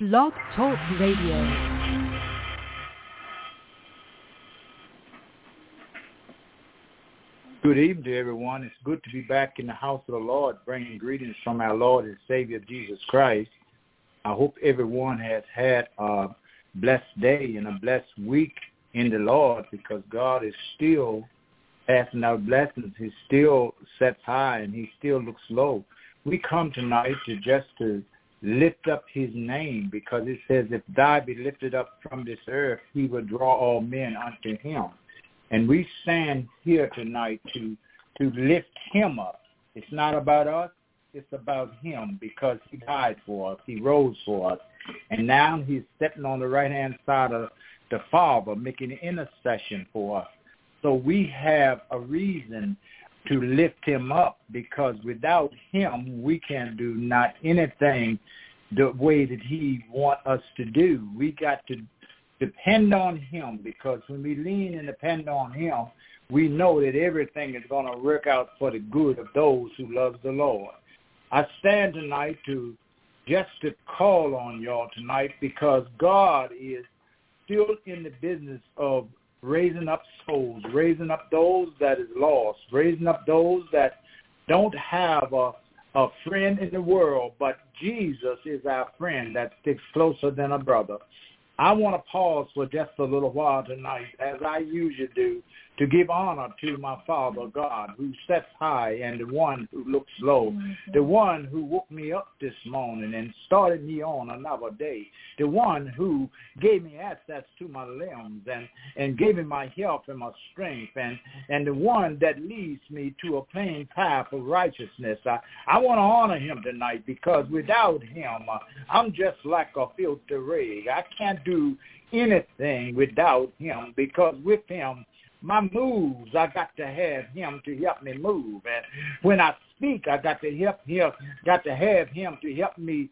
Blog Talk Radio. Good evening everyone. It's good to be back in the house of the Lord, bringing greetings from our Lord and Savior Jesus Christ. I hope everyone has had a blessed day and a blessed week in the Lord because God is still passing out blessings. He still sets high and he still looks low. We come tonight to just to lift up his name because it says if thou be lifted up from this earth, he will draw all men unto him. And we stand here tonight to to lift him up. It's not about us, it's about him because he died for us. He rose for us. And now he's sitting on the right hand side of the Father making intercession for us. So we have a reason to lift him up because without him we can do not anything the way that he want us to do. We got to depend on him because when we lean and depend on him, we know that everything is going to work out for the good of those who love the Lord. I stand tonight to just to call on y'all tonight because God is still in the business of raising up souls, raising up those that is lost, raising up those that don't have a, a friend in the world, but Jesus is our friend that sticks closer than a brother. I want to pause for just a little while tonight, as I usually do, to give honor to my Father God, who sits high and the one who looks low, the one who woke me up this morning and started me on another day, the one who gave me access to my limbs and, and gave me my health and my strength, and, and the one that leads me to a plain path of righteousness. I, I want to honor him tonight because without him, uh, I'm just like a filthy rag. I can't do anything without him because with him my moves, I got to have him to help me move. And when I speak, I got to help him, got to have him to help me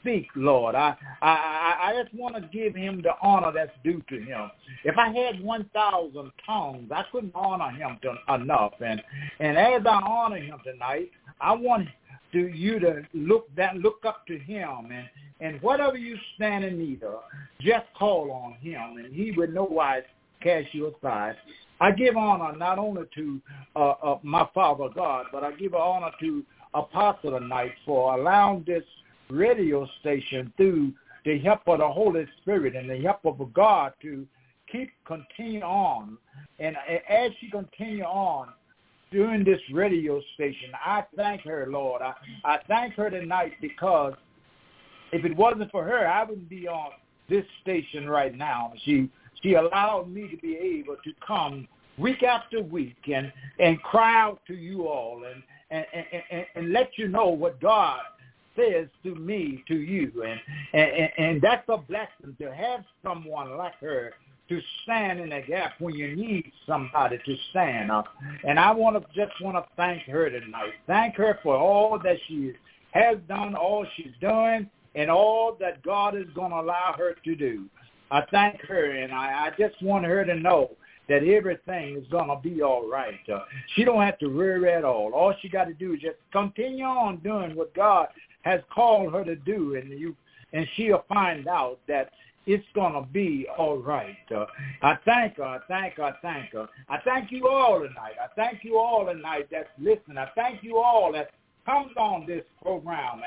speak, Lord. I I I just want to give him the honor that's due to him. If I had one thousand tongues, I couldn't honor him to, enough. And and as I honor him tonight, I want to you to look that look up to him and and whatever you stand in need of, just call on him, and he would no wise cast you aside. I give honor not only to uh, uh, my Father God, but I give honor to Apostle tonight for allowing this radio station through the help of the Holy Spirit and the help of God to keep continue on. And as she continue on doing this radio station, I thank her, Lord. I, I thank her tonight because if it wasn't for her, I wouldn't be on this station right now. She she allowed me to be able to come week after week and, and cry out to you all and, and, and, and let you know what God says to me, to you. And, and, and that's a blessing to have someone like her to stand in the gap when you need somebody to stand up. And I want to just want to thank her tonight. Thank her for all that she has done, all she's doing, and all that God is going to allow her to do. I thank her, and I, I just want her to know that everything is going to be all right. Uh, she don't have to worry at all. All she got to do is just continue on doing what God has called her to do, and you and she'll find out that it's going to be all right. Uh, I thank her. I thank her. I thank her. I thank you all tonight. I thank you all tonight that's listening. I thank you all that comes on this program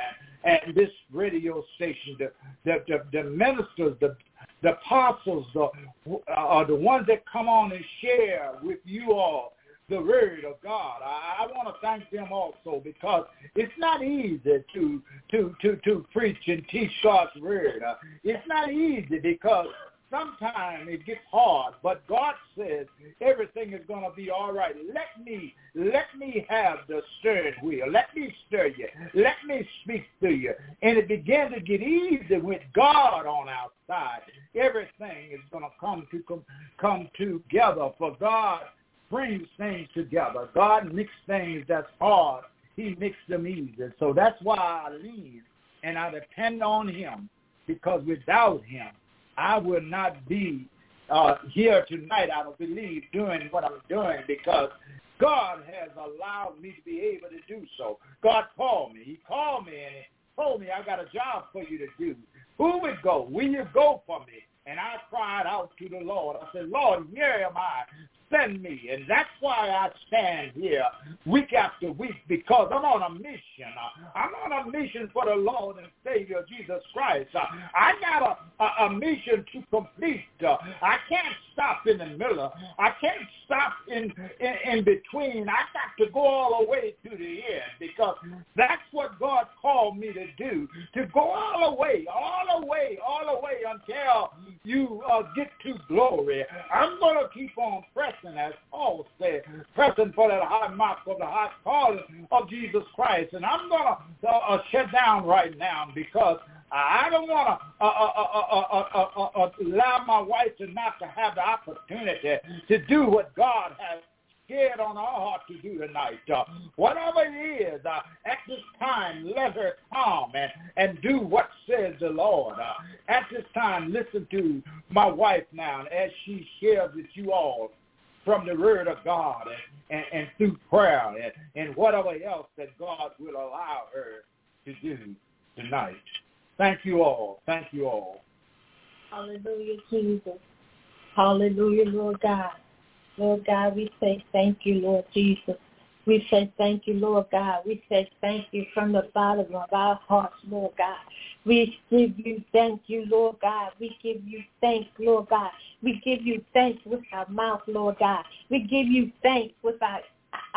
and, and this radio station, the, the, the, the ministers, the the apostles are, are the ones that come on and share with you all the word of God. I, I want to thank them also because it's not easy to to to to preach and teach God's word. Uh, it's not easy because sometimes it gets hard, but God says everything is going to be all right. Let me, let me have the steering wheel. Let me stir you. Let me speak to you. And it began to get easy with God on our side. Everything is going to come to come, come together for God brings things together. God mixes things that's hard. He mixes them easy. So that's why I lean and I depend on him because without him, I will not be uh, here tonight, I don't believe, doing what I'm doing because God has allowed me to be able to do so. God called me. He called me and told me I got a job for you to do. Who would go? Will you go for me? And I cried out to the Lord. I said, Lord, here am I send me. And that's why I stand here week after week because I'm on a mission. I'm on a mission for the Lord and Savior Jesus Christ. I got a, a, a mission to complete. I can't stop in the middle. I can't stop in, in, in between. I got to go all the way to the end because that's what God called me to do, to go all the way, all the way, all the way until you uh, get to glory. I'm going to keep on pressing as Paul said, pressing for that high mark of the high calling of Jesus Christ. And I'm going to uh, uh, shut down right now because I don't want to allow my wife to not to have the opportunity to do what God has scared on our heart to do tonight. Uh, whatever it is, uh, at this time, let her come and, and do what says the Lord. Uh, at this time, listen to my wife now as she shares with you all from the word of God and, and, and through prayer and, and whatever else that God will allow her to do tonight. Thank you all. Thank you all. Hallelujah, Jesus. Hallelujah, Lord God. Lord God, we say thank you, Lord Jesus. We say thank you, Lord God. We say thank you from the bottom of our hearts, Lord God. We give you thank you, Lord God. We give you thanks, Lord God. We give you thanks with our mouth, Lord God. We give you thanks with our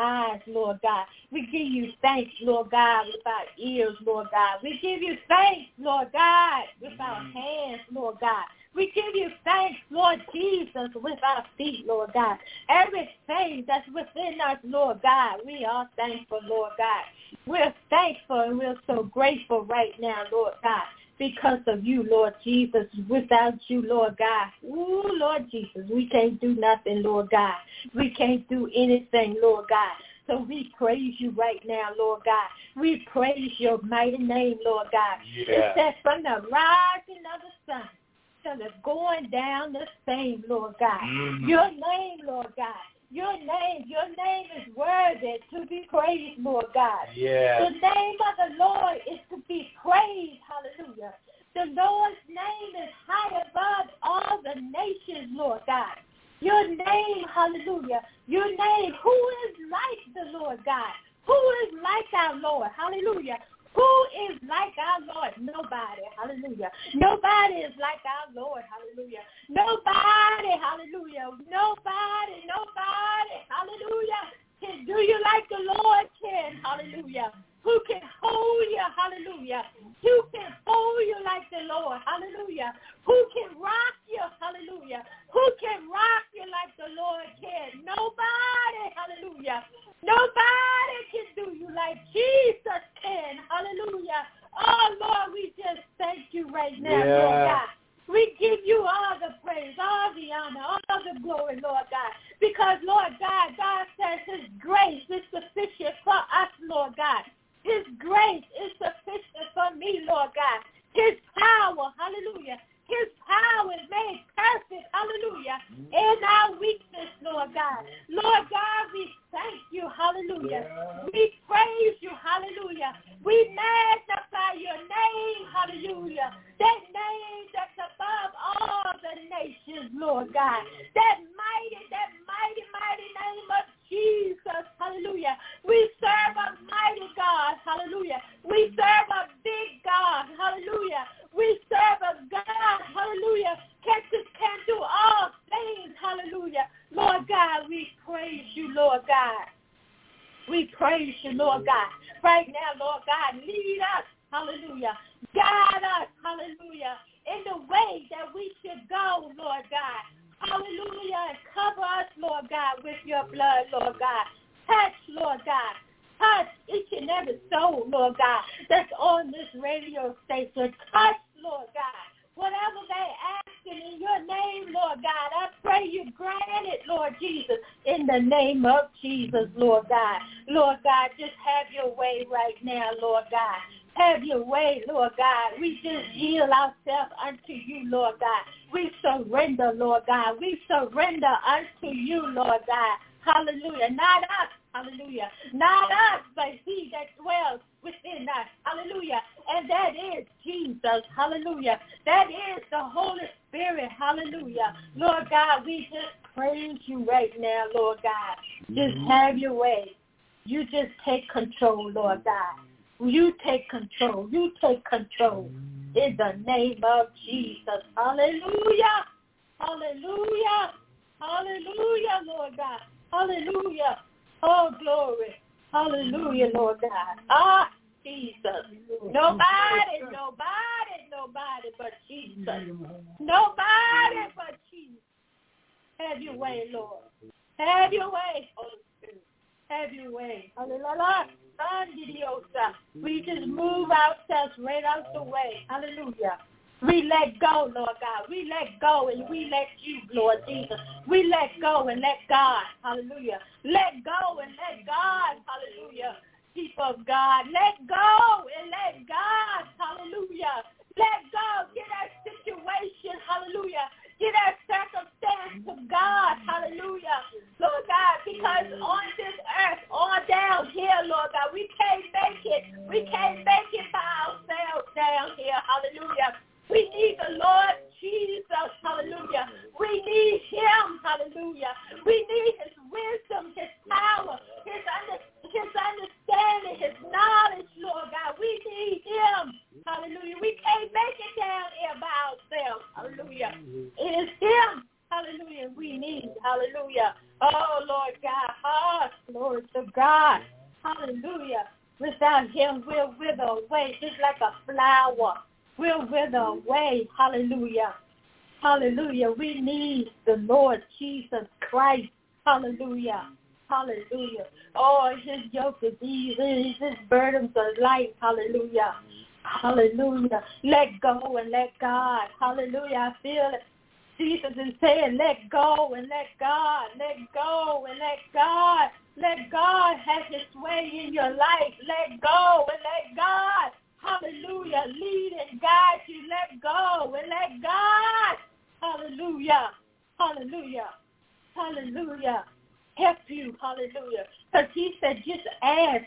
eyes, Lord God. We give you thanks, Lord God, with our ears, Lord God. We give you thanks, Lord God, with our mm-hmm. hands, Lord God. We give you thanks, Lord Jesus, with our feet, Lord God. Everything that's within us, Lord God, we are thankful, Lord God. We're thankful and we're so grateful right now, Lord God, because of you, Lord Jesus. Without you, Lord God, ooh, Lord Jesus, we can't do nothing, Lord God. We can't do anything, Lord God. So we praise you right now, Lord God. We praise your mighty name, Lord God. Yeah. It says from the rising of the sun to the going down the same, Lord God. Mhm. Your name, Lord God. Your name, your name is worthy to be praised, Lord God. The name of the Lord is to be praised. Hallelujah. The Lord's name is high above all the nations, Lord God. Your name, hallelujah. Your name, who is like the Lord God? Who is like our Lord? Hallelujah. Who is like our Lord? Nobody. Hallelujah. Nobody is like our Lord. Hallelujah. Nobody. Hallelujah. Nobody. Nobody. Hallelujah. Can do you like the Lord can. Hallelujah. Who can hold you? Hallelujah. Who can hold you like the Lord? Hallelujah. Who can rock you? Hallelujah. Who can rock you like the Lord can? Nobody. Hallelujah. Nobody can do you like Jesus can. Hallelujah. Oh, Lord, we just thank you right now, Lord God. We give you all the praise, all the honor, all the glory, Lord God. Because, Lord God, God says his grace is sufficient for us, Lord God. His grace is sufficient for me, Lord God. His power, hallelujah. His power is made perfect, hallelujah, in our weakness, Lord God. Lord God, we thank you, hallelujah. We praise you, hallelujah. We magnify your name, hallelujah. That name that's above all the nations, Lord God. That mighty, that mighty, mighty name of Jesus, hallelujah. We serve a mighty God, hallelujah. We serve a big God, hallelujah. We serve a God, hallelujah, can, can do all things, hallelujah. Lord God, we praise you, Lord God. We praise you, Lord God. Right now, Lord God, lead us, hallelujah. Guide us, hallelujah, in the way that we should go, Lord God. Hallelujah. And cover us, Lord God, with your blood, Lord God. Touch, Lord God. Touch each and every soul, Lord God, that's on this radio station. Touch, Lord God. Whatever they asking in your name, Lord God, I pray you grant it, Lord Jesus, in the name of Jesus, Lord God. Lord God, just have your way right now, Lord God. Have your way, Lord God. We just yield ourselves unto you, Lord God. We surrender, Lord God. We surrender unto you, Lord God. Hallelujah. Not us. Hallelujah. Not us, but he that dwells within us. Hallelujah. And that is Jesus. Hallelujah. That is the Holy Spirit. Hallelujah. Lord God, we just praise you right now, Lord God. Just mm-hmm. have your way. You just take control, Lord God. You take control. You take control in the name of Jesus. Hallelujah. Hallelujah. Hallelujah, Lord God. Hallelujah. Oh, glory. Hallelujah, Lord God. Ah, Jesus. Nobody, nobody, nobody but Jesus. Nobody but Jesus. Have your way, Lord. Have your way, Holy Spirit. Have your way. Hallelujah. We just move ourselves right out the way. Hallelujah. We let go, Lord God. We let go and we let you, Lord Jesus. We let go and let God. Hallelujah. Let go and let God. Hallelujah. People of God, let go and let God. Hallelujah. Let go. Get that situation. Hallelujah Get that circumstance to God. Hallelujah. Lord God, because on this earth, on down here, Lord God, we can't make it. We can't make it by ourselves down here. Hallelujah. We need the Lord Jesus. Hallelujah. We need him. Hallelujah. We need his wisdom, his power, his, under, his understanding, his knowledge, Lord God. We need him. Hallelujah. We can't make it down here by ourselves. Hallelujah. It is him. Hallelujah. We need. Hallelujah. Oh, Lord God. Oh, glory to God. Hallelujah. Without him, we'll wither away just like a flower. We'll wither away. Hallelujah. Hallelujah. We need the Lord Jesus Christ. Hallelujah. Hallelujah. Oh, his yoke is easy. His burdens are light. Hallelujah. Hallelujah. Let go and let God. Hallelujah. I feel it. Jesus is saying, let go and let God. Let go and let God. Let God have his way in your life. Let go and let God. Hallelujah. Lead and guide you. Let go and let God. Hallelujah. Hallelujah. Hallelujah. Help you. Hallelujah. Because he said, just ask.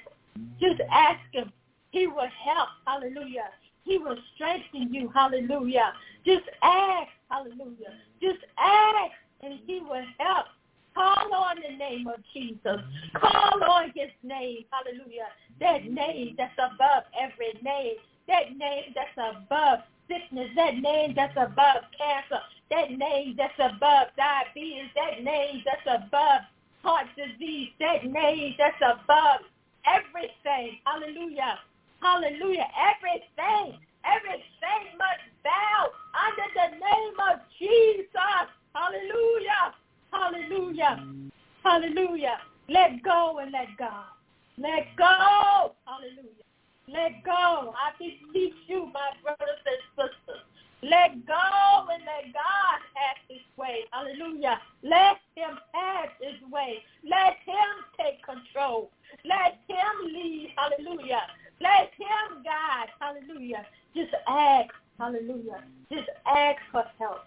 Just ask him. He will help. Hallelujah. He will strengthen you. Hallelujah. Just ask. Hallelujah. Just ask and he will help. Call on the name of Jesus. Call on his name. Hallelujah. That name that's above every name. That name that's above sickness. That name that's above cancer. That name that's above diabetes. That name that's above heart disease. That name that's above everything. Hallelujah. Hallelujah. Everything, everything must bow under the name of Jesus. Hallelujah. Hallelujah. Hallelujah. Let go and let God. Let go. Hallelujah. Let go. I beseech you, my brothers and sisters. Let go and let God have his way. Hallelujah. Let him have his way. Let him take control. Let him lead. Hallelujah. Let him guide. Hallelujah. Just ask. Hallelujah. Just ask for help.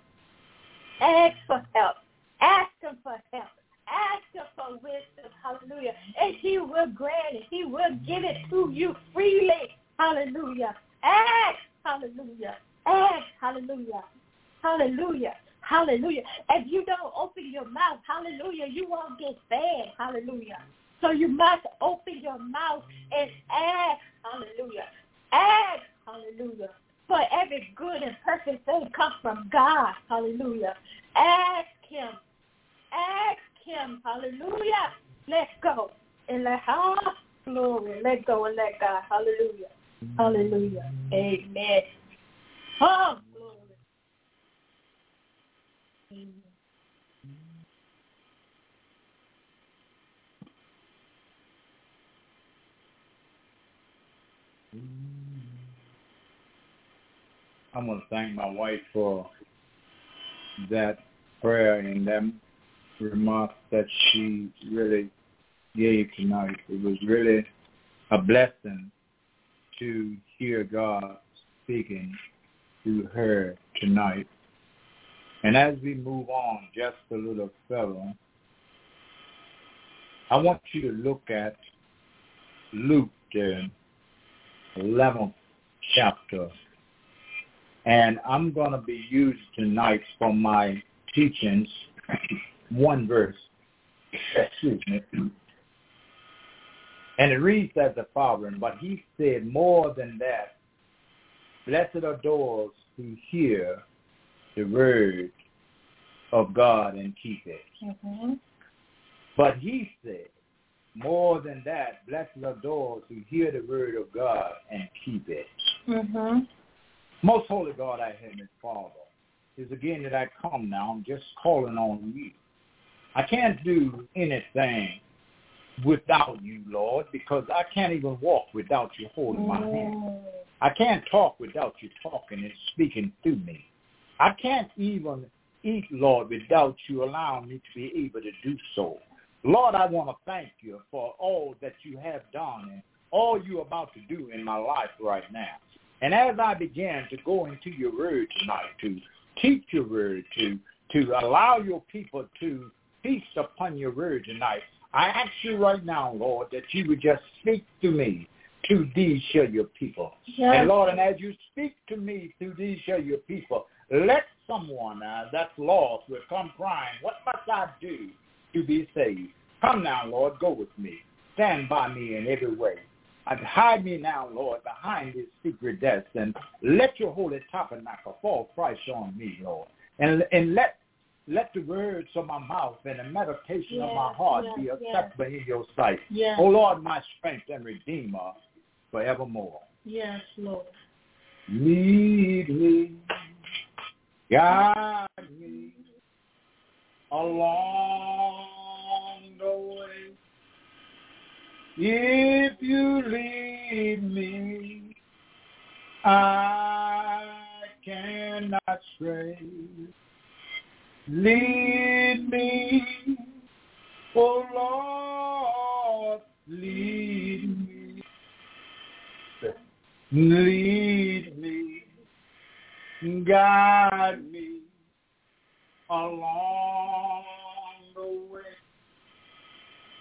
Ask for help. Ask him for help. Ask him for wisdom. Hallelujah. And he will grant it. He will give it to you freely. Hallelujah. Ask. Hallelujah. Ask. Hallelujah. Hallelujah. Hallelujah. If you don't open your mouth, hallelujah, you won't get fed. Hallelujah. So you must open your mouth and ask, hallelujah. Ask, hallelujah. For every good and perfect thing comes from God, hallelujah. Ask him. Ask him, hallelujah. Let go and let ah, glory. Let go and let God, hallelujah. Hallelujah. Amen. Oh, glory. Amen. I want to thank my wife for that prayer and that remark that she really gave tonight. It was really a blessing to hear God speaking to her tonight. And as we move on just a little further, I want you to look at Luke, the 11th chapter. And I'm going to be used tonight for my teachings one verse. Excuse me. And it reads as the following, but he said more than that, blessed are those who hear the word of God and keep it. Mm-hmm. But he said, more than that, blessed are those who hear the word of God and keep it. Mm-hmm. Most holy God, I Heavenly Father, is again that I come now. I'm just calling on you. I can't do anything without you, Lord, because I can't even walk without you holding my hand. Mm. I can't talk without you talking and speaking through me. I can't even eat, Lord, without you allowing me to be able to do so. Lord, I want to thank you for all that you have done and all you're about to do in my life right now. And as I began to go into your word tonight, to teach your word, to to allow your people to feast upon your word tonight, I ask you right now, Lord, that you would just speak to me. To these shall your people. Yes. And Lord, and as you speak to me through these shall your people, let someone uh, that's lost will come crying, what must I do to be saved? Come now, Lord, go with me. Stand by me in every way. And hide me now, Lord, behind this secret desk, and let your holy tabernacle fall fresh on me, Lord. And and let let the words of my mouth and the meditation of my heart yes, be yes. acceptable in your sight. Yes. O Lord, my strength and redeemer forevermore. Yes, Lord. Lead me, guide me along If you lead me, I cannot stray. Lead me, oh Lord, lead me. Lead me, guide me along the way.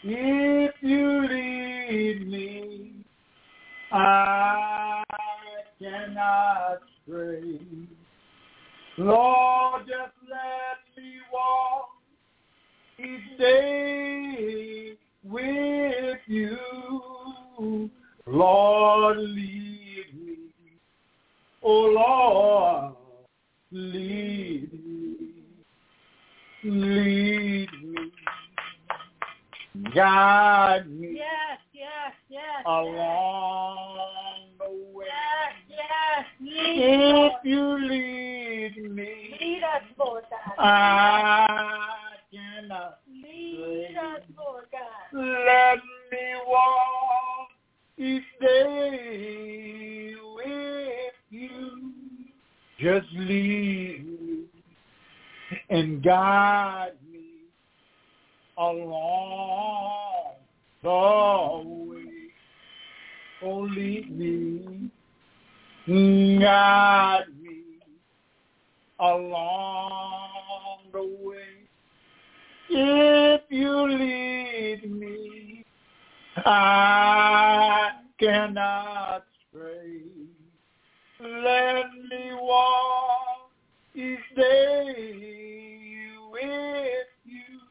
If you lead I cannot stray. Lord, just let me walk each day with you. Lord, lead me. Oh, Lord, lead me. Lead me. Guide me Yes, yes, yes. along the way. Yes, yes. Lead, If Lord. you lead me, Lead us, Lord God. I cannot. Lead us, Lord God. Let me walk each day with you. Just lead me and guide me along way. Oh, lead me, guide me along the way. If you lead me, I cannot stray. Let me walk each day with you.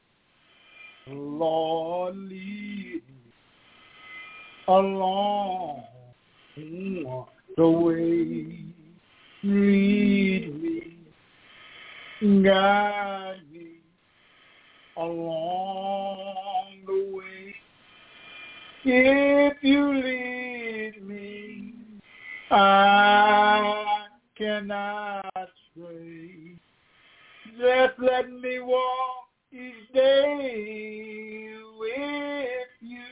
Lord, lead along the way. Lead me, guide me along the way. If you lead me, I cannot stray. Just let me walk each day with you.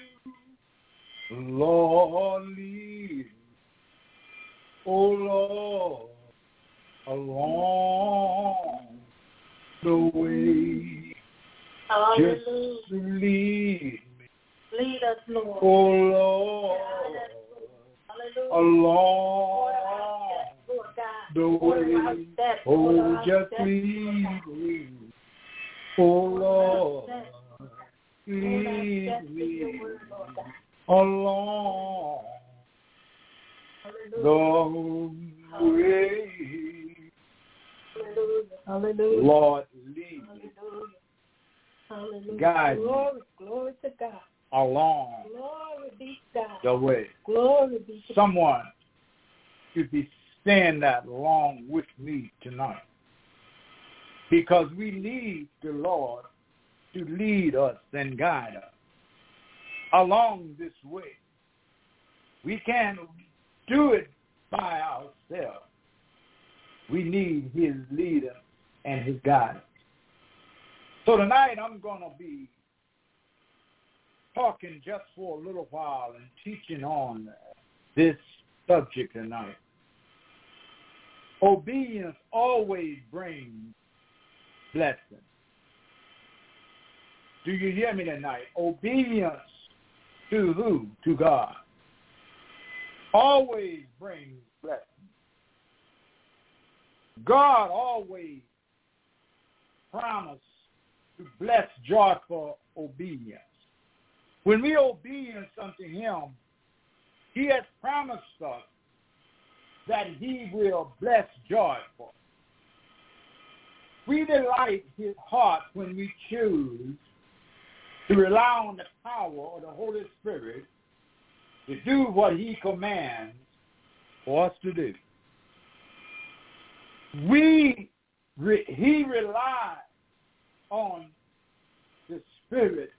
Lord, lead oh Lord, along the way. Hallelujah. Just lead me, Lead us, Lord. oh Lord, Hallelujah. along Lord the way. Oh, just lead me, oh Lord, lead me along the way. Hallelujah. Lord, lead me. Guide me. Glory, to God. along Glory be God. the way. Glory be to. Someone should be staying that along with me tonight. Because we need the Lord to lead us and guide us along this way. We can't do it by ourselves. We need his leader and his guidance. So tonight I'm going to be talking just for a little while and teaching on this subject tonight. Obedience always brings blessing. Do you hear me tonight? Obedience to who? To God. Always brings blessing. God always promised to bless joyful obedience. When we obedience unto him, he has promised us that he will bless joyful. We delight his heart when we choose to rely on the power of the Holy Spirit to do what he commands for us to do. We, re, he relies on the Spirit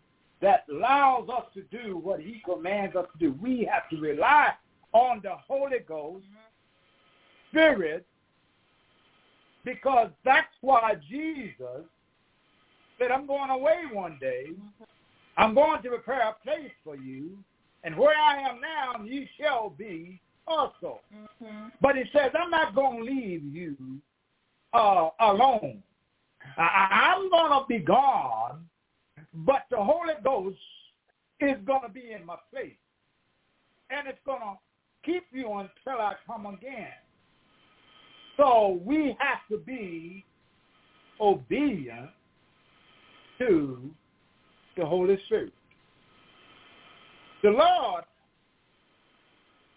that allows us to do what he commands us to do. We have to rely on the Holy Ghost mm-hmm. Spirit because that's why Jesus said, I'm going away one day. I'm going to prepare a place for you, and where I am now, you shall be also. Mm-hmm. But he says, I'm not going to leave you uh, alone. I, I'm going to be gone, but the Holy Ghost is going to be in my place. And it's going to keep you until I come again. So we have to be obedient to the Holy Spirit. The Lord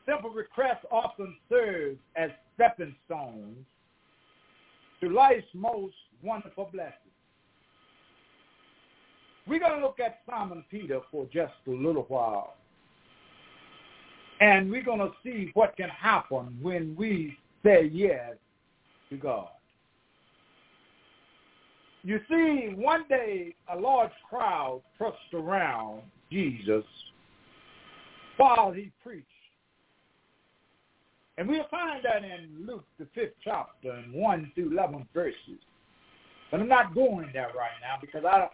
simple requests often serve as stepping stones to life's most wonderful blessings. We're going to look at Simon Peter for just a little while. And we're going to see what can happen when we say yes to God. You see, one day a large crowd pressed around Jesus while he preached. And we'll find that in Luke, the fifth chapter, and 1 through 11 verses. But I'm not going there right now because I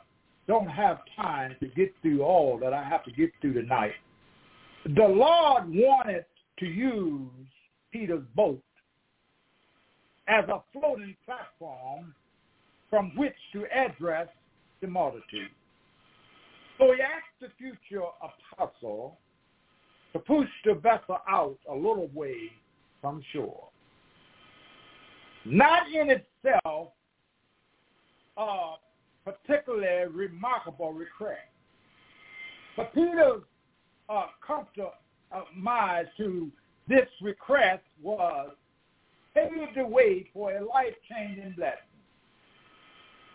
don't have time to get through all that I have to get through tonight. The Lord wanted to use Peter's boat as a floating platform from which to address the multitude. So he asked the future apostle to push the vessel out a little way from shore. Not in itself a particularly remarkable request. But Peter's uh, compromise to this request was paved the way for a life-changing blessing.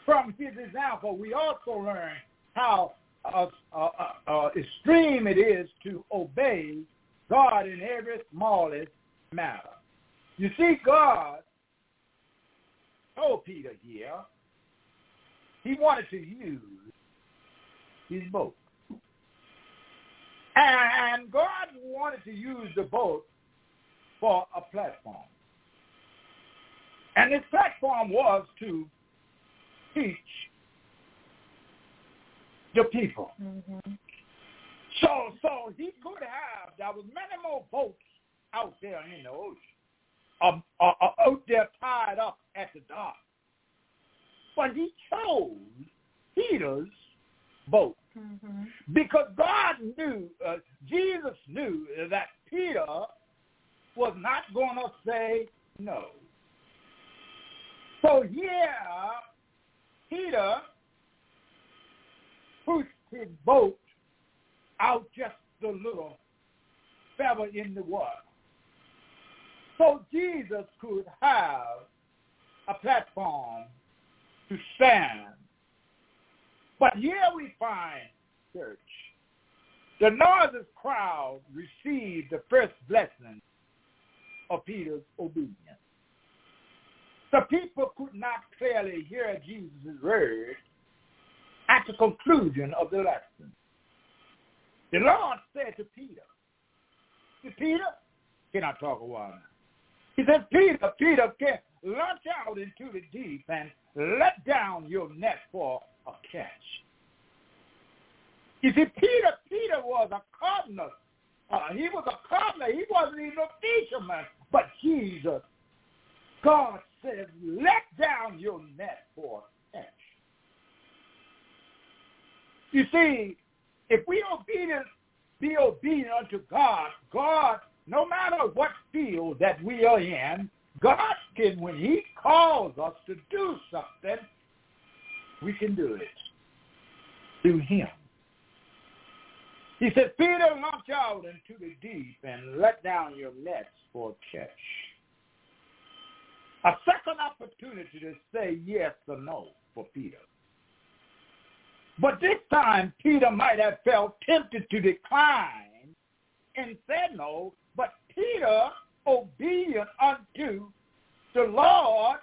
From his example, we also learn how uh, uh, uh, extreme it is to obey God in every smallest matter. You see, God told Peter here he wanted to use his boat. And God wanted to use the boat for a platform. And his platform was to teach the people. Mm-hmm. So, so he could have. There was many more boats out there in the ocean, um, uh, uh, out there tied up at the dock. But he chose Peter's boat Mm-hmm. because God knew, uh, Jesus knew that Peter was not going to say no. So here, Peter pushed his boat out just a little feather in the water. So Jesus could have a platform to stand. But here we find, church, the noisy crowd received the first blessing of Peter's obedience. The people could not clearly hear Jesus' word at the conclusion of the lesson. The Lord said to Peter, to Peter, can I talk a while? He said, Peter, Peter, can launch out into the deep and let down your net for a catch. You see, Peter, Peter was a carpenter. Uh, he was a carpenter. He wasn't even a fisherman. But Jesus, God says, let down your net for catch. You see, if we obedient, be obedient unto God, God, no matter what field that we are in, God can, when he calls us to do something, we can do it through him. He said, Peter, launch out into the deep and let down your nets for catch. A second opportunity to say yes or no for Peter. But this time, Peter might have felt tempted to decline and said no, but Peter, obedient unto the Lord,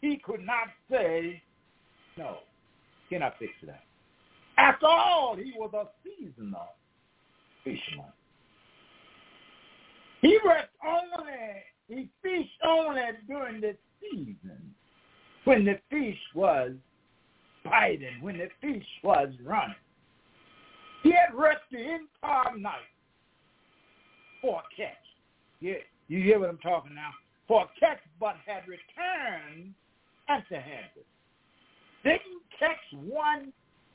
he could not say no. Cannot fix that. After all, he was a seasoned fisherman. He worked only, he fished only during the season when the fish was biting, when the fish was running. He had worked the entire night for a catch. Yeah, you hear what I'm talking now? For a catch, but had returned empty-handed. Didn't catch one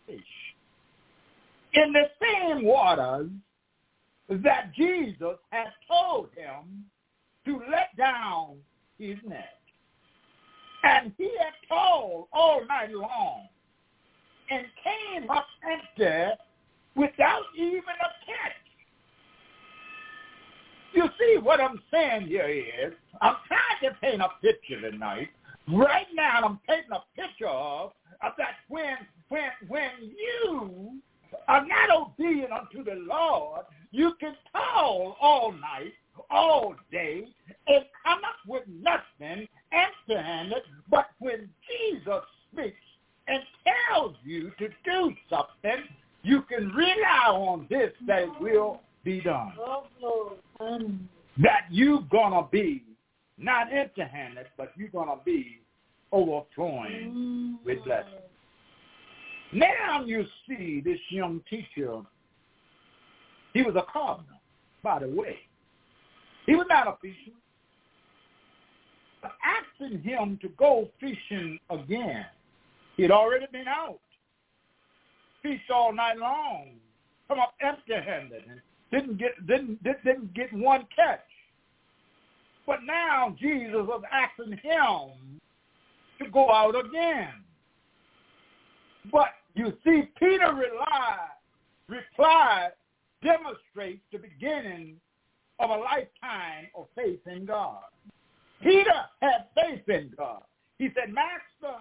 fish. In the same waters that Jesus had told him to let down his net. And he had told all night long and came up empty without even a catch. You see, what I'm saying here is, I'm trying to paint a picture tonight. Right now, I'm painting a picture of, of that when, when, when you are not obedient unto the Lord, you can toil all night, all day, and come up with nothing empty-handed. But when Jesus speaks and tells you to do something, you can rely on this that will be done. That you're going to be not empty-handed, but you're going to be overflowing with blessings. Now you see this young teacher, he was a carpenter, by the way. He was not a fisherman. But asking him to go fishing again. He'd already been out. Fished all night long. Come up empty-handed and didn't get didn't didn't get one catch. But now Jesus was asking him to go out again. But you see, Peter relied, replied, demonstrates the beginning of a lifetime of faith in God. Peter had faith in God. He said, Master,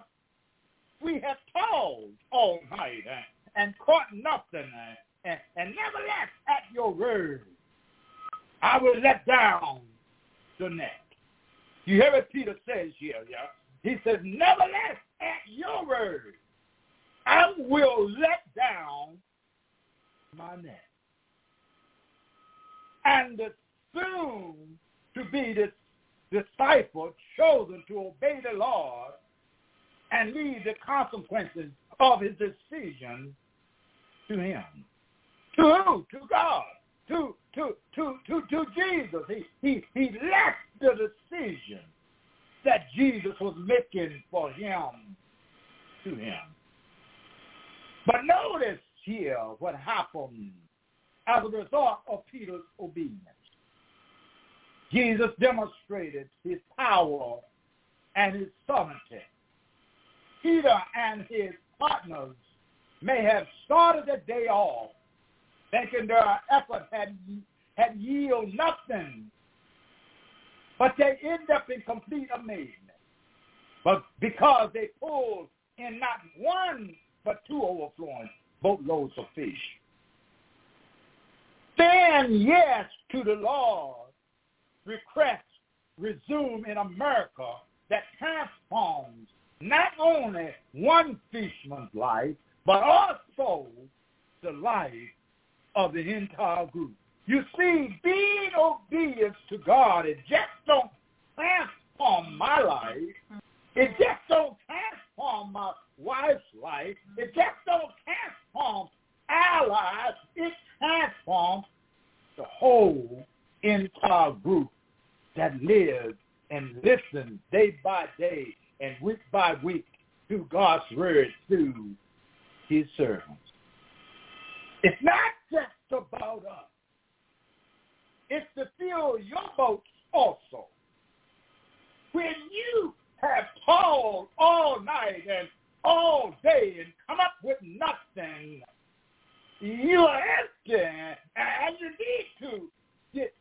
we have toiled all night and, caught nothing, and, and nevertheless at your word, I will let down the net. You hear what Peter says here, yeah? He says, nevertheless at your word, I will let down my net. And the soon to be this disciple chosen to obey the Lord and leave the consequences of his decision to him. To who? To God. To to to to to Jesus. He he he left the decision that Jesus was making for him to him. But notice here what happened as a result of Peter's obedience. Jesus demonstrated his power and his sovereignty. Peter and his partners may have started the day off thinking their effort had, had yielded nothing, but they end up in complete amazement. But because they pulled in not one, but two overflowing boatloads of fish. Then yes to the Lord request resume in America that transforms not only one fisherman's life, but also the life of the entire group. You see, being obedient to God, it just don't transform my life. It just don't transform my wife's life. It just don't transform our lives. It transforms the whole entire group that lives and listens day by day and week by week to God's word through his servants. It's not just about us. It's to fill your boats also. When you have toiled all night and all day and come up with nothing, you are empty and you need to get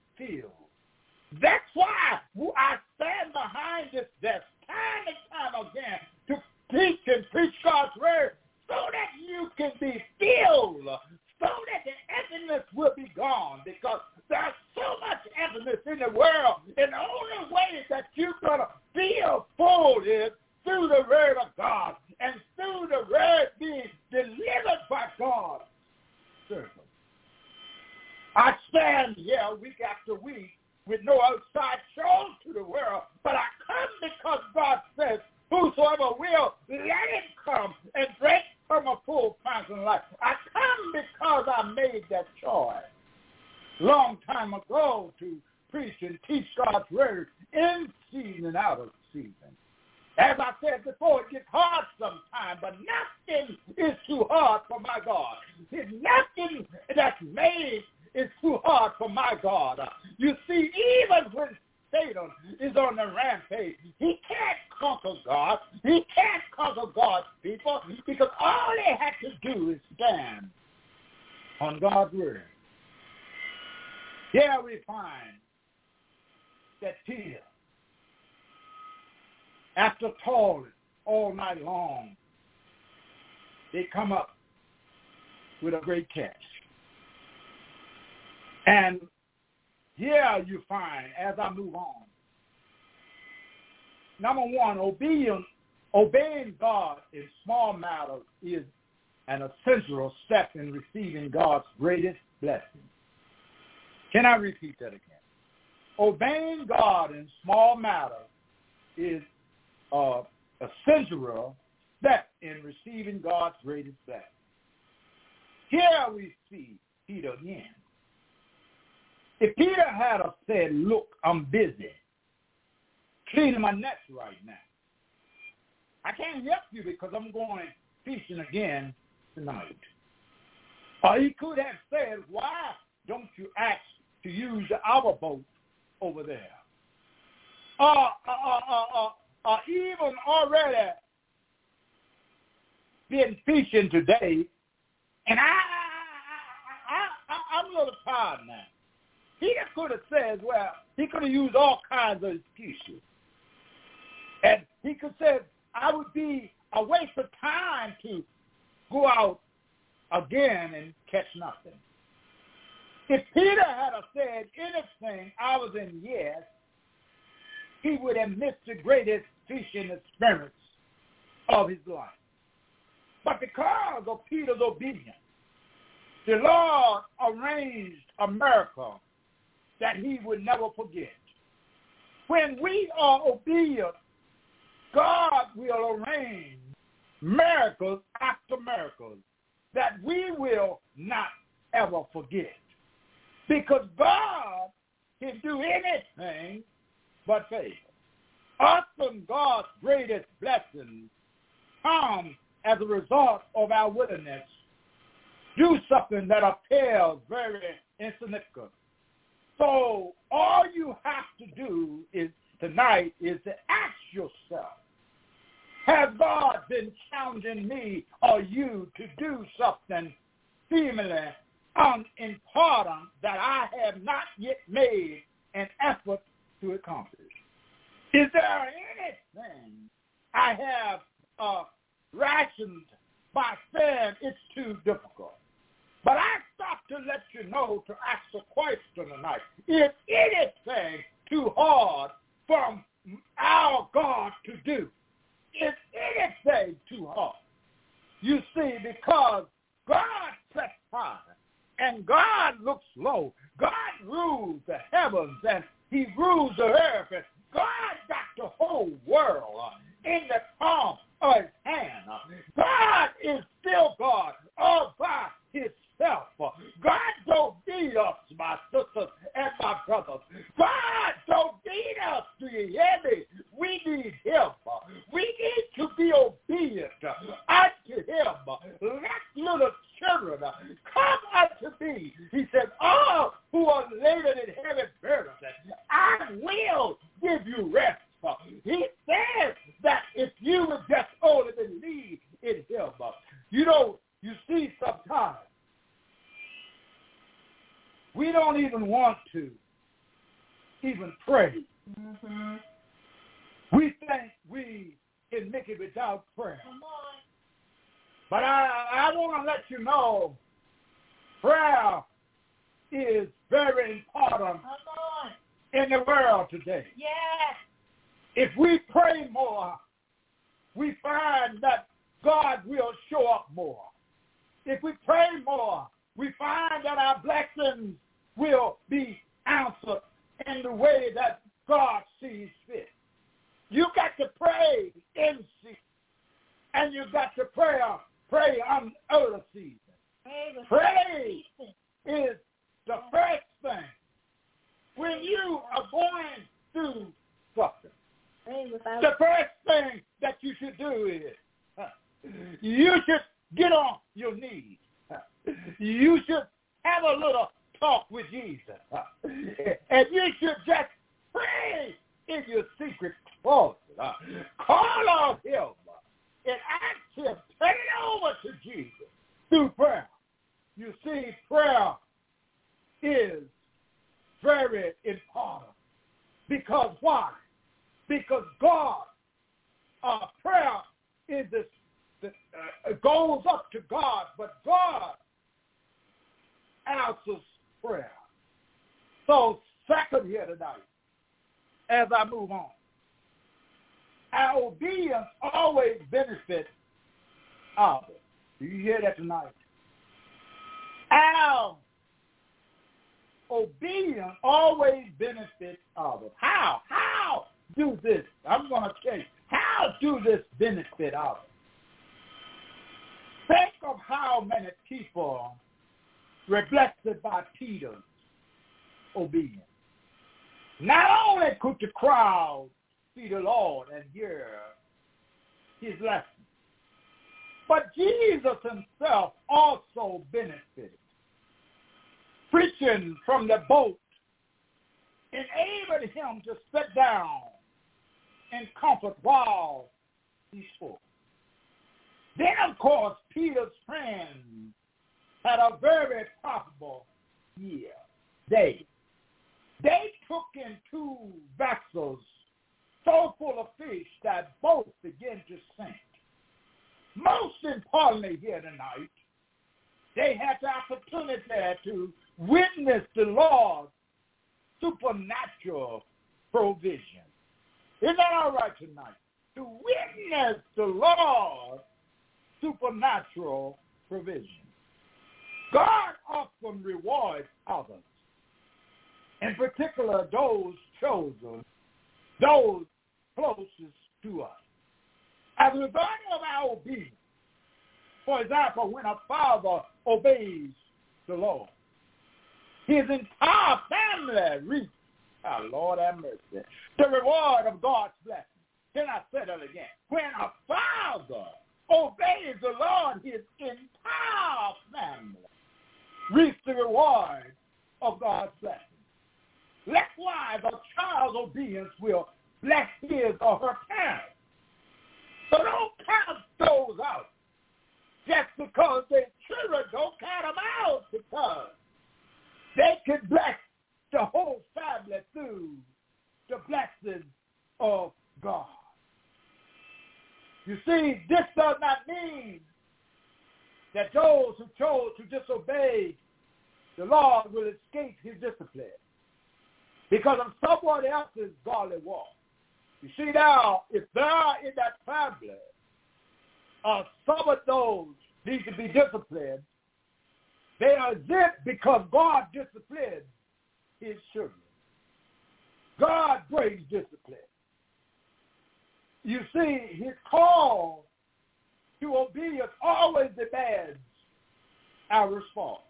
That's why I stand behind this desk time and time again to teach and preach God's word so that you can be filled, so that the emptiness will be gone because there's so much emptiness in the world. And the only way that you're going to feel full is through the word of God and through the word being delivered by God. I stand here week after week with no outside show to the world, but I come because God says, whosoever will, let him come and drink from a full fountain life. I come because I made that choice long time ago to preach and teach God's word in season and out of season. As I said before, it gets hard sometimes, but nothing is too hard for my God. There's nothing that's made is too hard for my God. You see, even when Satan is on the rampage, he can't conquer God. He can't conquer God's people because all he had to do is stand on God's word. Here we find that Peter, after toiling all night long, they come up with a great catch. And here you find, as I move on, number one, obedience, obeying God in small matters is an essential step in receiving God's greatest blessing. Can I repeat that again? Obeying God in small matters is uh, essential step in receiving God's greatest blessing. Here we see Peter again. If Peter had said, look, I'm busy cleaning my nets right now. I can't help you because I'm going fishing again tonight. Or he could have said, why don't you ask to use our boat over there? Uh, uh, uh, uh, even already been fishing today, and I, I, I, I, I'm a little tired now. He could have said, well, he could have used all kinds of excuses. And he could say, I would be a waste of time to go out again and catch nothing. If Peter had said anything other than yes, he would have missed the greatest fishing experience of his life. But because of Peter's obedience, the Lord arranged a miracle that he would never forget. When we are obedient, God will arrange miracles after miracles that we will not ever forget. Because God can do anything but fail. Often God's greatest blessings come as a result of our willingness do something that appears very insignificant so all you have to do is tonight is to ask yourself, Has God been challenging me or you to do something seemingly unimportant that I have not yet made an effort to accomplish? Is there anything I have uh, rationed by saying it's too difficult? But I stopped to let you know to ask a question tonight. Is anything too hard for our God to do? Is anything too hard? You see, because God sits high and God looks low. God rules the heavens and he rules the earth. And God got the whole world in the palm of his hand. God is still God all by himself. God don't need us, my sisters and my brothers. God don't need us, do you hear me? We need him. We need to be obedient unto him. Like little children, come unto me. He said, all who are laden in heavy burdens, I will give you rest. He says that if you would just only believe in him, you know, you see sometimes we don't even want to even pray. Mm-hmm. We think we can make it without prayer. But I, I want to let you know prayer is very important in the world today. Yes. If we pray more, we find that God will show up more. If we pray more, we find that our blessings will be answered in the way that God sees fit. You got to pray in season, and you got to pray uh, pray on other season. Pray is the first thing when you are going through something. The first thing that you should do is uh, you should get on your knees. You should have a little talk with Jesus. And you should just pray in your secret closet. Call on him and ask him, turn it over to Jesus through prayer. You see, prayer is very important. Because why? Because God, uh, prayer is this, this uh, goes up to God, but God answers prayer. So second here tonight, as I move on, our obedience always benefits others. Do you hear that tonight? Our obedience always benefits others. How? How do this? I'm going to tell you. How do this benefit others? Think of how many people were blessed by Peter's obedience. Not only could the crowd see the Lord and hear his lesson, but Jesus himself also benefited. Preaching from the boat enabled him to sit down in comfort while he spoke. Then, of course, Peter's friends had a very profitable year, day. They took in two vessels so full of fish that both began to sink. Most importantly here tonight, they had the opportunity to witness the Lord's supernatural provision. Is that all right tonight? To witness the Lord's supernatural provision. God often rewards others, in particular those chosen, those closest to us. As a result of our obedience, for example, when a father obeys the Lord, his entire family reaps, our Lord have mercy, the reward of God's blessing. Can I say that again? When a father obeys the Lord, his entire family reap the reward of God's blessing. Likewise, a child's obedience will bless his or her parents. So don't count those out just because their children don't count them out because they can bless the whole family through the blessing of God. You see, this does not mean that those who chose to disobey the Lord will escape his discipline because of someone else's godly walk. You see now, if there are in that family, uh, some of those need to be disciplined, they are exempt because God disciplines his children. God brings discipline. You see, his call to obedience always demands our response.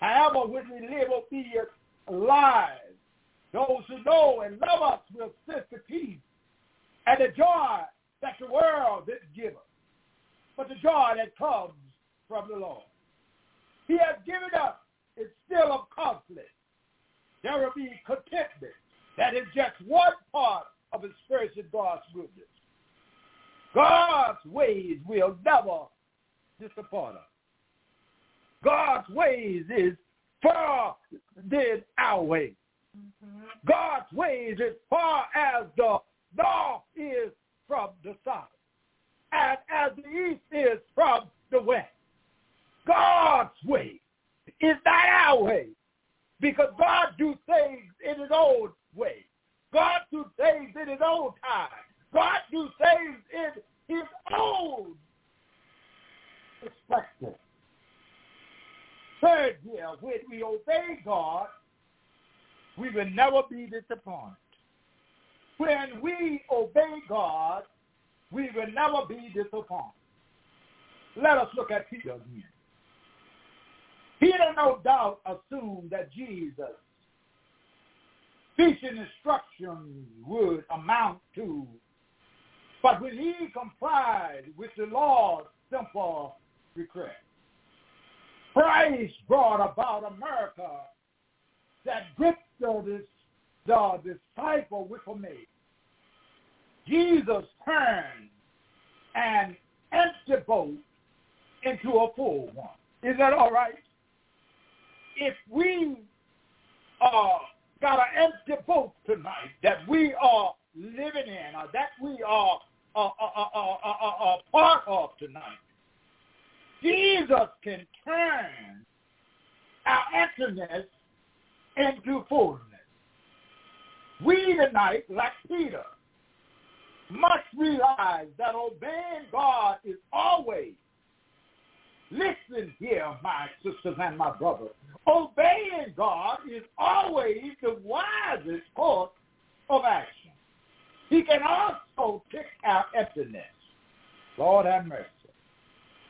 However, when we live obedient lives, those who know and love us will sense the peace and the joy that the world didn't give us, but the joy that comes from the Lord. He has given us is still of conflict. There will be contentment. That is just one part of experiencing God's goodness. God's ways will never disappoint us. God's ways is far than our ways. Mm-hmm. God's ways as far as the north is from the south and as the east is from the west. God's way is not our way because God do things in his own way. God do things in his own time. God do things in his own perspective. Third here, when we obey God, we will never be disappointed. When we obey God, we will never be disappointed. Let us look at Peter again. Peter no doubt assumed that Jesus' teaching instruction would amount to, but when he complied with the Lord's simple request, Christ brought about America that gripped the, the disciple with a maid. Jesus turned an empty boat into a full one. Is that all right? If we uh, got an empty boat tonight that we are living in or that we are a uh, part of tonight, Jesus can turn our emptiness into fullness. We tonight, like Peter, must realize that obeying God is always, listen here, my sisters and my brothers, obeying God is always the wisest course of action. He can also pick out emptiness. Lord have mercy.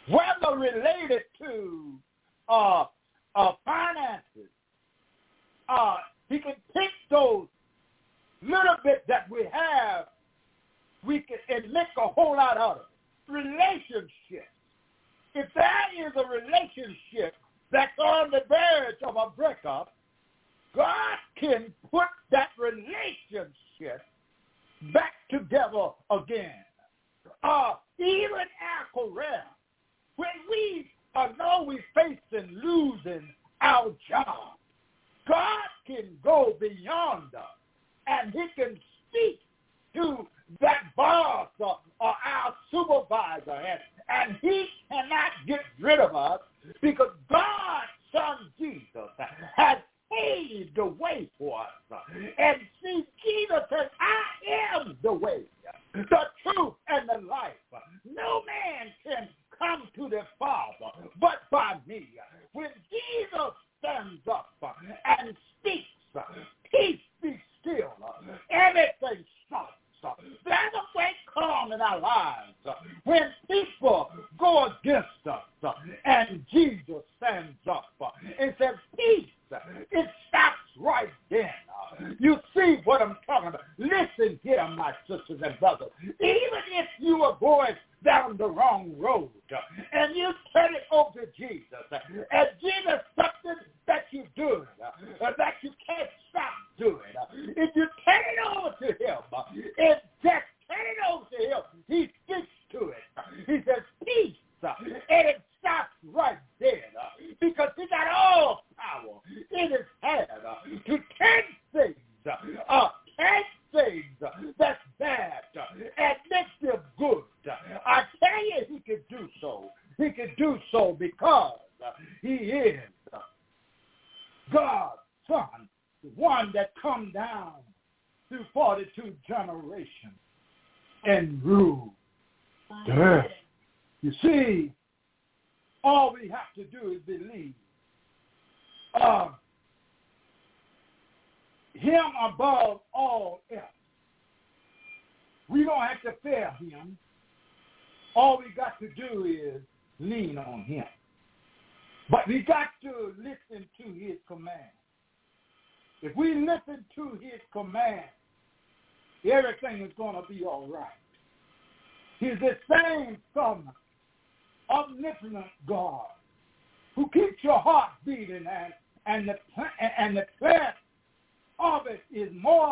Whether related to uh, uh, finances, uh, he can pick those little bit that we have we can and make a whole lot out of it. Relationships. If there is a relationship that's on the verge of a breakup, God can put that relationship back together again. Uh, even our career, when we are know we're facing losing our job, God can go beyond us and he can speak to that boss or, or our supervisor and, and he cannot get rid of us because God's son Jesus has paved the way for us. And see, Jesus says, I am the way, the truth, and the life. No man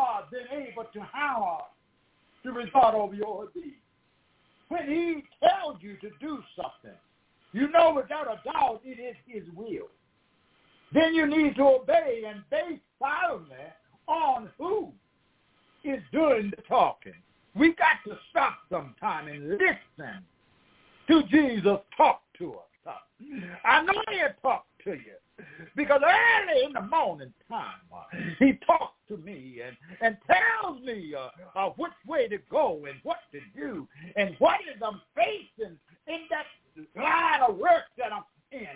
more than able to hammer to result over your deed. When he tells you to do something, you know without a doubt it is his will. Then you need to obey and base silently on who is doing the talking. We got to stop sometime and listen to Jesus talk to us. I know he'll talk to you because early in the morning time, uh, he talks to me and, and tells me uh, uh, which way to go and what to do and what is I'm facing in that line of work that I'm in.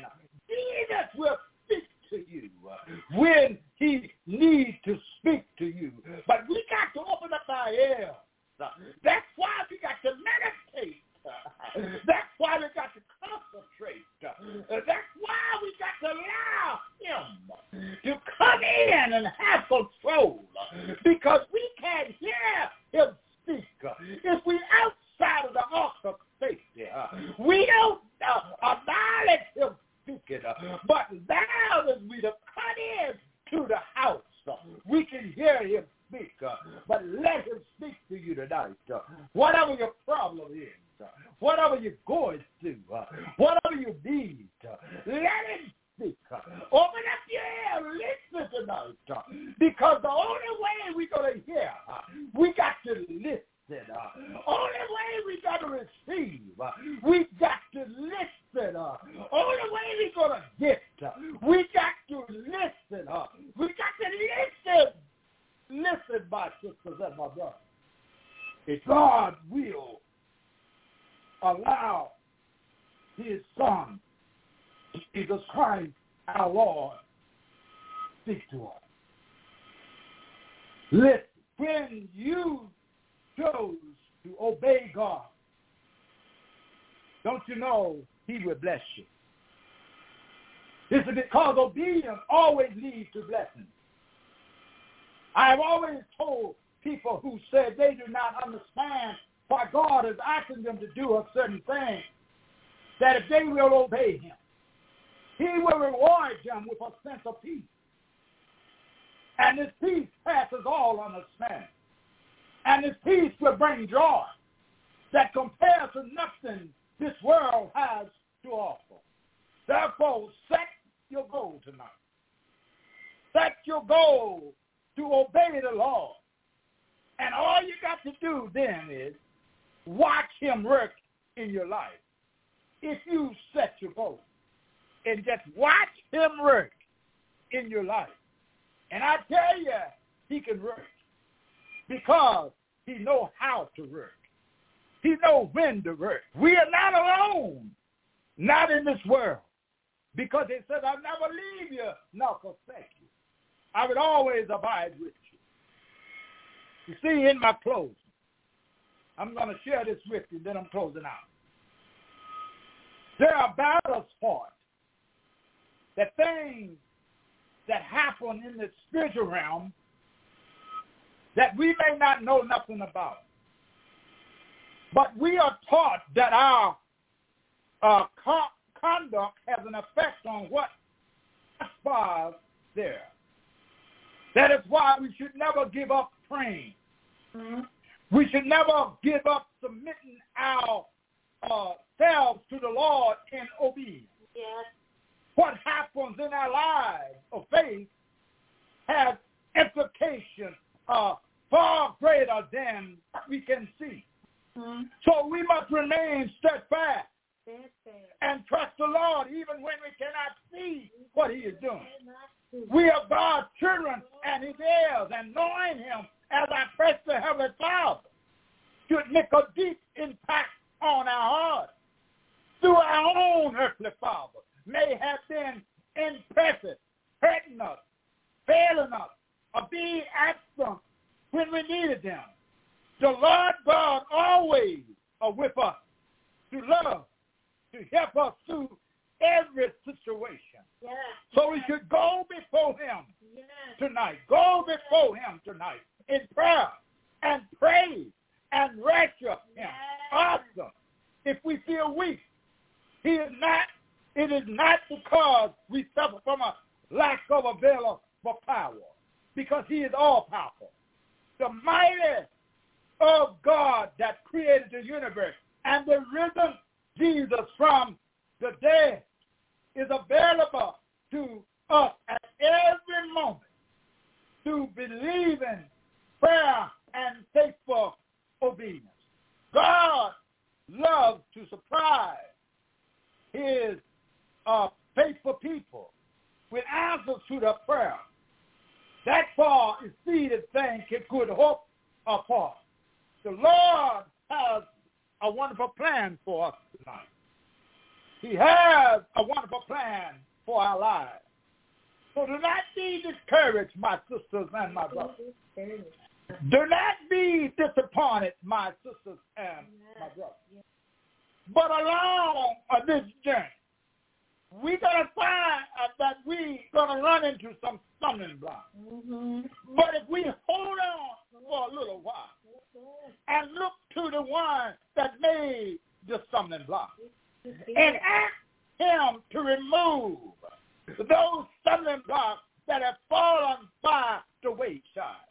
Jesus will speak to you uh, when he needs to speak to you. But we got to open up our ears. That's why we got to meditate. That's why we got to concentrate. Uh, that's why we got to allow him to come in and have control because we can't hear him speak if we're outside of the ark of safety. Uh, we don't uh, acknowledge him speaking, uh, but now as we to cut in to the house, we can hear him speak, but let him speak to you tonight. Whatever your problem is, whatever you're going through, uh, whatever you need, uh, let him uh, speak. Open up your ear, listen tonight, because the only way we're going to hear, we got to listen. Only way we got to receive, we got to listen. Only way we're to get, we got to listen. We got to listen. Listen, my sisters and my brothers. If God will allow his son, Jesus Christ, our Lord, speak to us. Listen, when you chose to obey God, don't you know he will bless you? This is because obedience always leads to blessings. I have always told people who said they do not understand why God is asking them to do a certain thing, that if they will obey him, he will reward them with a sense of peace. And this peace passes all understanding. And this peace will bring joy that compares to nothing this world has to offer. Therefore, set your goal tonight. Set your goal to obey the law. And all you got to do then is watch him work in your life. If you set your goal and just watch him work in your life. And I tell you, he can work because he knows how to work. He knows when to work. We are not alone, not in this world, because he said, I'll never leave you nor forsake you. I will always abide with you. You see, in my closing, I'm going to share this with you, then I'm closing out. There are battles fought. That things that happen in the spiritual realm that we may not know nothing about. But we are taught that our uh, co- conduct has an effect on what transpires there. That is why we should never give up praying. Mm-hmm. We should never give up submitting ourselves uh, to the Lord in obedience. Yes. What happens in our lives of faith has implications uh, far greater than we can see. Mm-hmm. So we must remain steadfast and trust the Lord even when we cannot see what he is doing. We are God's children and his heirs, and knowing him as I press the Heavenly Father should make a deep impact on our hearts through our own earthly father may have been impressive, hurting us, failing us, or being absent when we needed them. The Lord God always are with us to love, to help us through every situation. Yes. So we should go before him Yes. tonight. Go before him tonight in prayer and praise and worship him. Yes. Also, if we feel weak, he is not, it is not because we suffer from a lack of available for power, because he is all powerful. The mighty of God that created the universe and the risen Jesus from the dead is available to us at every moment to believe in prayer and faithful obedience. God loves to surprise his uh, faithful people with answers to their prayer. That far seeded thing can could hope apart. The Lord has a wonderful plan for us tonight. He has a wonderful plan for our lives. So do not be discouraged, my sisters and my brothers. Do not be disappointed, my sisters and my brothers. But along this journey, we're going to find that we're going to run into some stumbling blocks. Mm-hmm. But if we hold on for a little while and look to the one that made the stumbling block and ask him to remove those stumbling blocks that have fallen by the wayside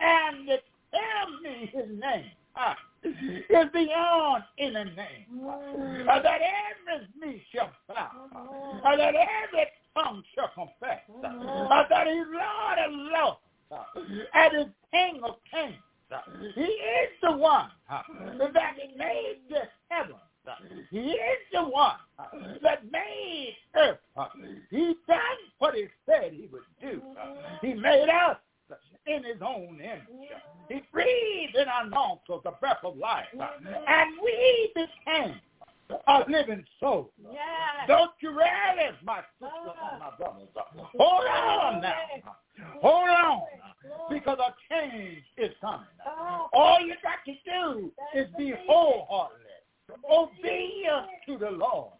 and to tell me his name uh, is beyond any name. Uh, that every knee shall bow, uh, that every tongue shall confess uh, that he's Lord of lords and is King of kings. Uh, he is the one uh, that made the heaven. Uh, He is the one that made earth. He done what he said he would do. He made us in his own image. He breathed in our nostrils the breath of life. And we became a living soul. Yes. Don't you realize, my sisters and my ah. brothers? Hold on now. Hold on. Because a change is coming. Ah. All you got to do is be wholehearted. Obedience to the Lord.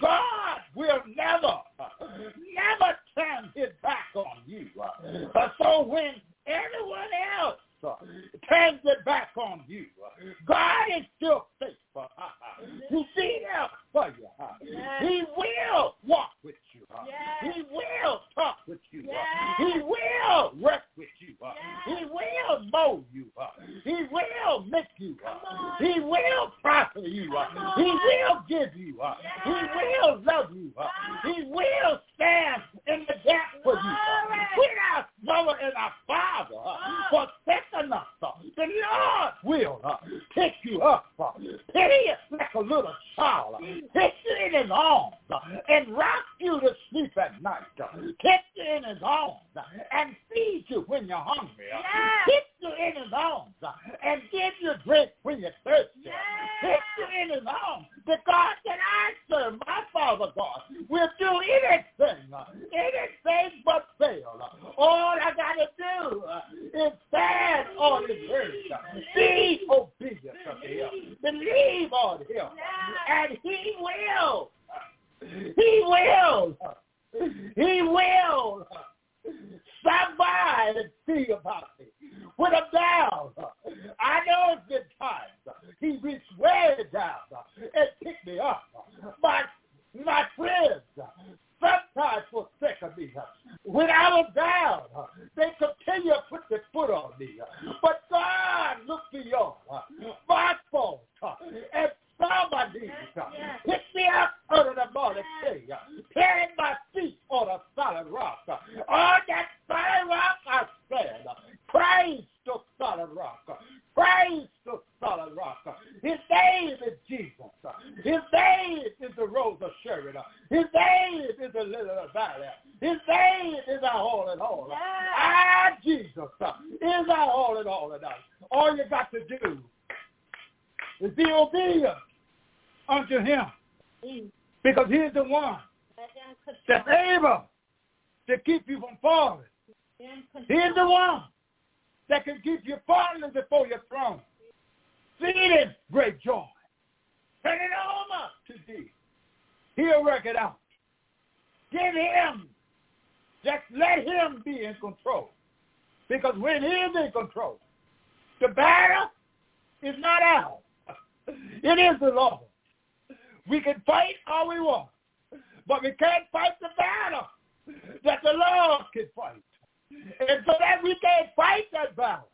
God will never, never turn his back on you. So when everyone else turns their back on you, God is still faithful. He see there for you. He will walk with you. He will talk with you. He will work with you. He will mold you. He will make you. He will prosper you. He will give you. He will love you. He will stand in the gap for you. When our mother and our father forsaken us, the Lord will uh, pick you up. Uh, pity you like a little child. Uh, Take you in his and rock you to sleep at night. Take you in his arms and feed you when you're hungry. Take you in his arms and give you drink when you're thirsty. Take you in his arms. The God that I serve, my Father God, will do anything, anything but fail. All I got to do is stand on his word. Be obedient to him. Believe on him. And he will. He will. He will. Stop by and see about me. When I'm down, I know it's been times. He reached way down and picked me up. My my friends sometimes forsaken me. When I was down, they continue to put their foot on me. But God looked beyond my fault and saw my needs. Picked me up out of the morning sea, planted my feet on a solid rock. On that solid rock I stand. Praise the solid rock. Praise the solid rock. His name is Jesus. Jesus. His name is the rose of Sharon. His name is the lily of the valley. His name is our all in all. Ah, Jesus is our all in all in us. All you got to do is be obedient unto him. Because he's the one that's able to keep you from falling. He's the one that can keep you falling before your throne. Feeding great joy. Turn it over to thee. He'll work it out. Give him. Just let him be in control. Because when he's in control, the battle is not ours. It is the Lord. We can fight all we want, but we can't fight the battle that the Lord can fight. And so that we can't fight that battle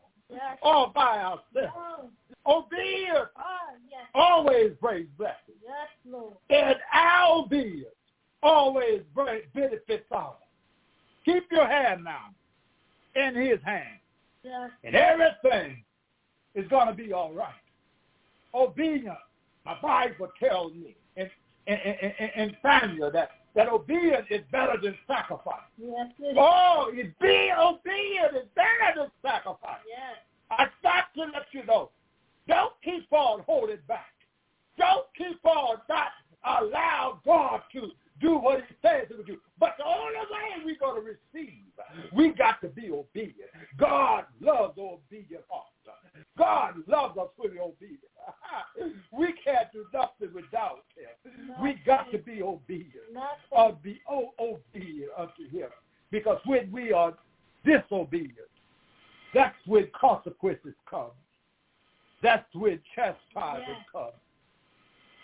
all by ourselves. Oh. Obedience oh, ah, yes. always brings blessings. Yes, Lord. And our obedience always brings benefits all. Keep your hand now in his hand. Yes. And everything is going to be all right. Obedience, my Bible tells me and, in, in, in Samuel that that obedience is better than sacrifice. Yes, oh, it be obedient is better than sacrifice. Yes. I start to let you know. Don't keep on holding back. Don't keep on not allow God to do what he says he will do. But the only way we're going to receive, we got to be obedient. God loves obedient hearts. God loves us fully obedient. we can't do nothing without him. Nothing. We got to be obedient. Or uh, be oh, obedient unto him. Because when we are disobedient, that's when consequences come. That's when chastisement yes. comes.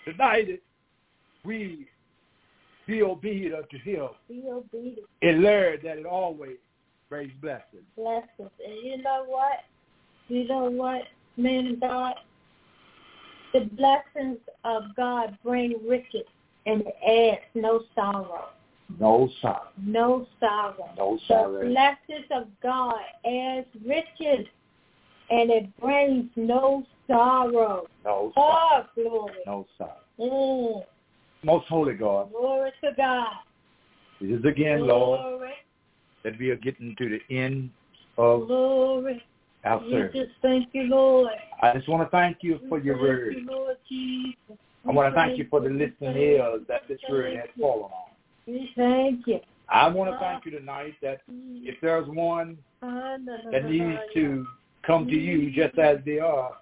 Tonight, we be obedient unto him. Be obedient. And learn that it always brings blessings. Blessings. And you know what? You know what, man of God? The blessings of God bring riches and adds no sorrow. No sorrow. No sorrow. No sorrow. The blessings of God adds riches and it brings no sorrow. No oh, sorrow. Oh, glory. No sorrow. Mm. Most holy God. Glory to God. It is again, Glory. Lord, that we are getting to the end of Glory. our service. just thank you, Lord. I just want to thank you for your thank word. You, Lord Jesus. I want to thank you for the listening ears that this word has fallen on. We thank you. I want to thank ah. you tonight that mm. if there's one ah, that needs to come to you just as they are,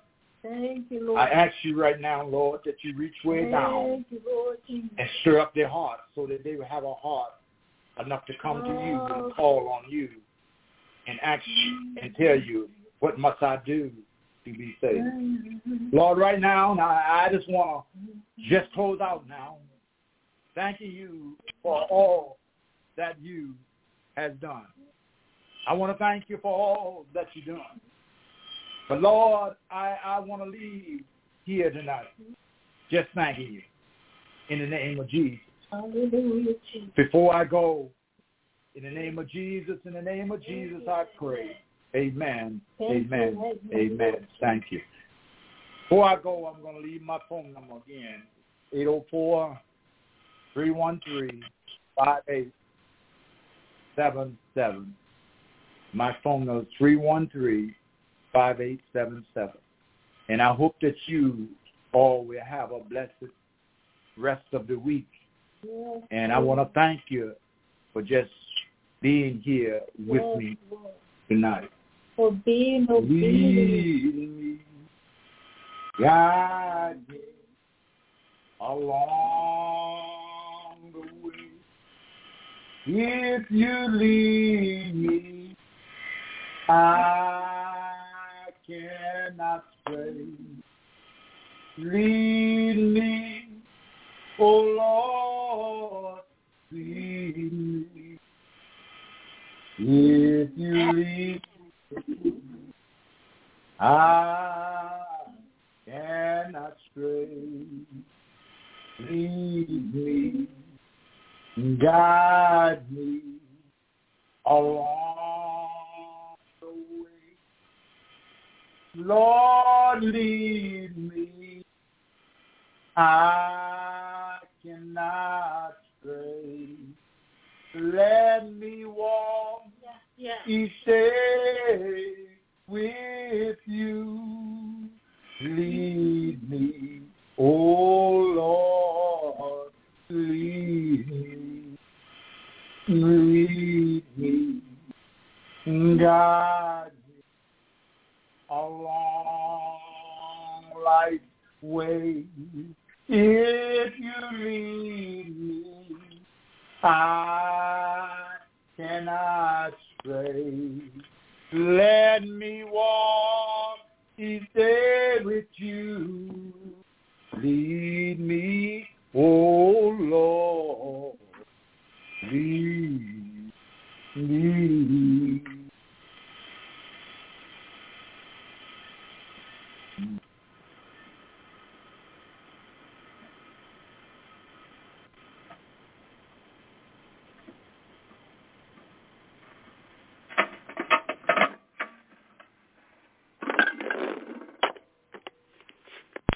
Thank you, Lord. I ask you right now, Lord, that you reach way Thank down you, Lord and stir up their hearts so that they will have a heart enough to come to you Oh. and call on you and ask you and tell you, what must I do to be saved? Mm-hmm. Lord, right now, now I just want to just close out now, thanking you for all that you have done. I want to thank you for all that you've done. But Lord, I, I want to leave here tonight just thanking you in the name of Jesus. Hallelujah, Before I go, in the name of Jesus, in the name of Jesus, I pray. Amen. Amen. Amen. Thank you. Before I go, I'm going to leave my phone number again. 804-313-5877. My phone number is 313-5877. And I hope that you all will have a blessed rest of the week. And I want to thank you for just being here with me tonight. For being obedient. Guide along the way. If you lead me, I cannot stray. Lead me, oh Lord, lead me. If you lead me, I cannot stray. Lead me, guide me along Lord, lead me I cannot stray. Let me walk Yeah. each day with you. Lead me, oh Lord, lead me, lead me, guide a long life way. If you lead me, I cannot stray. Let me walk each day with you. Lead me, oh Lord. Lead me.